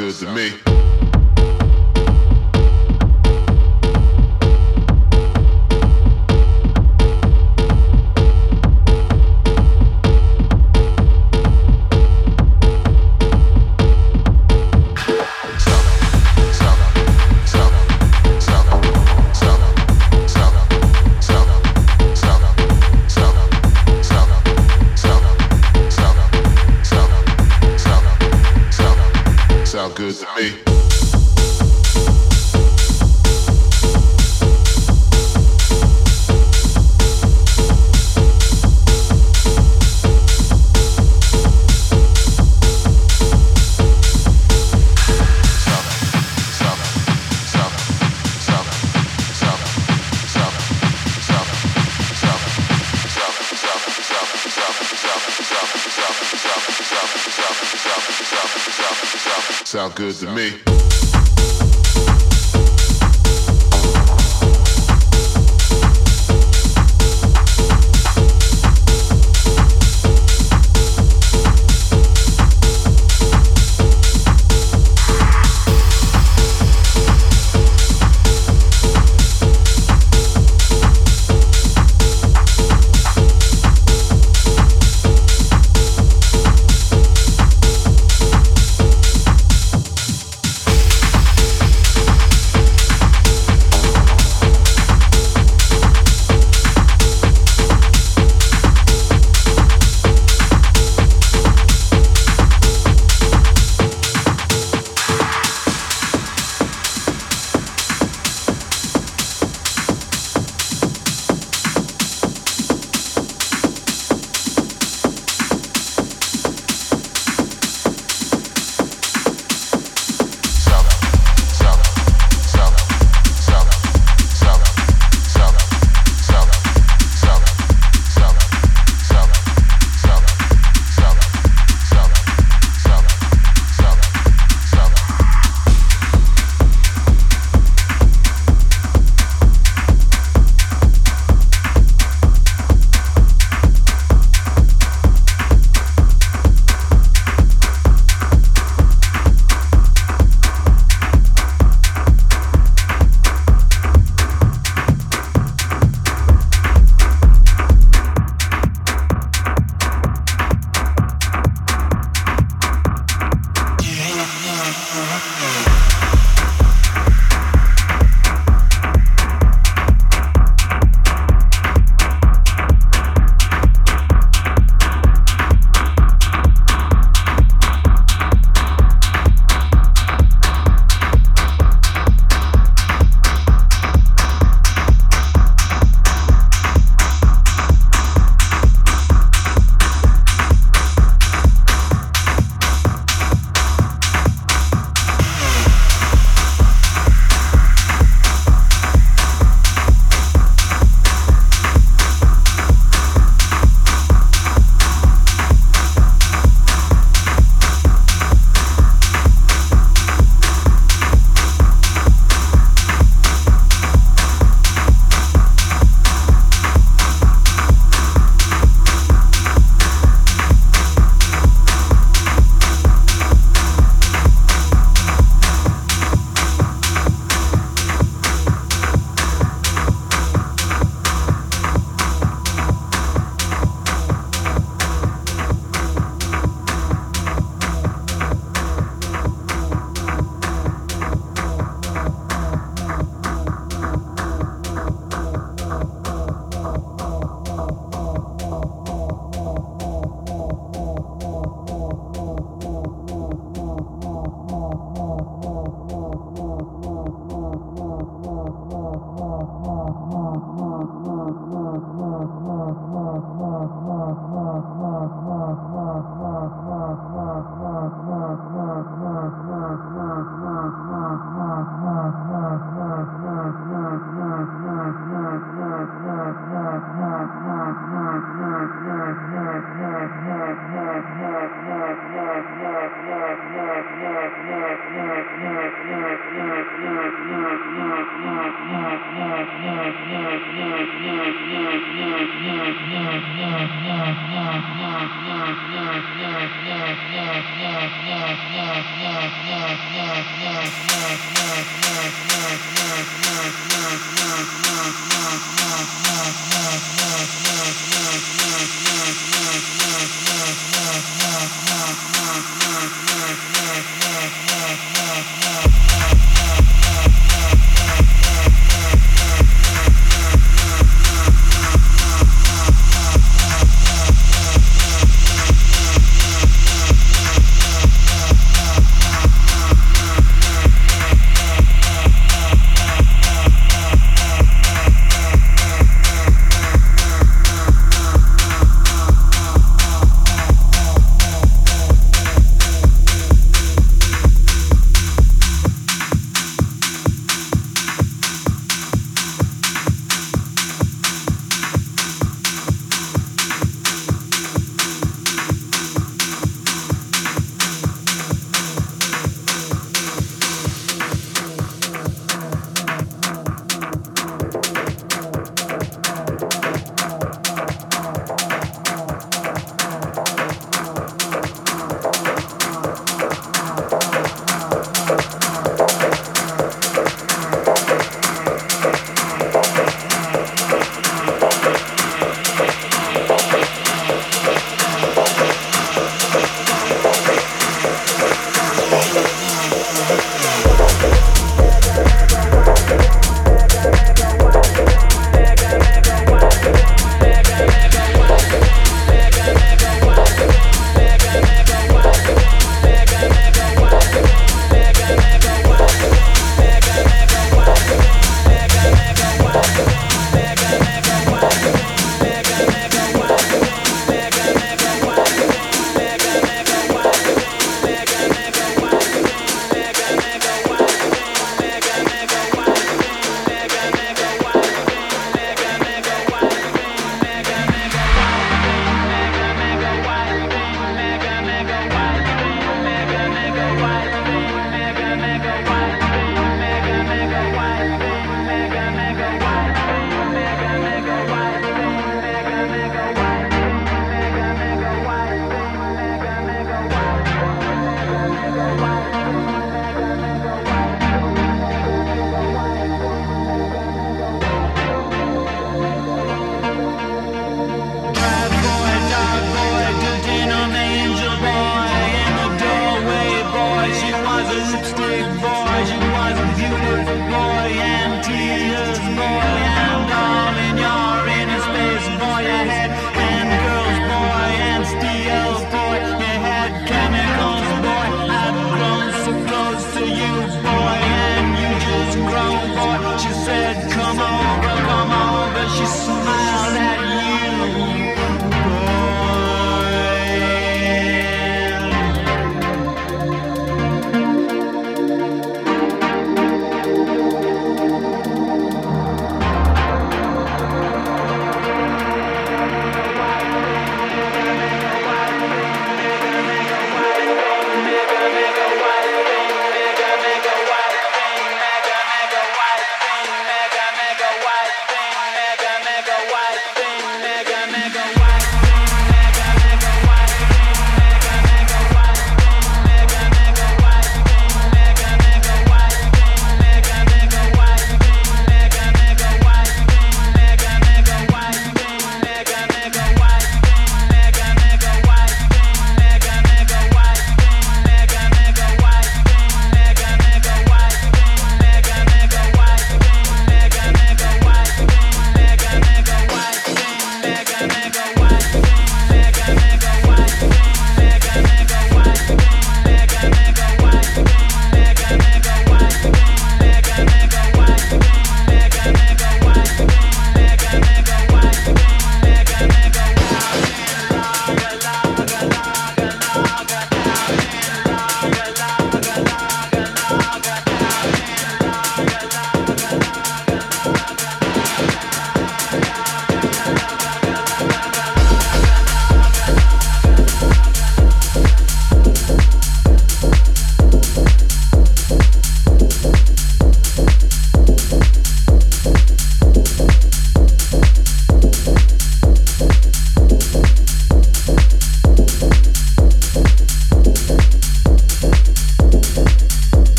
Good to me.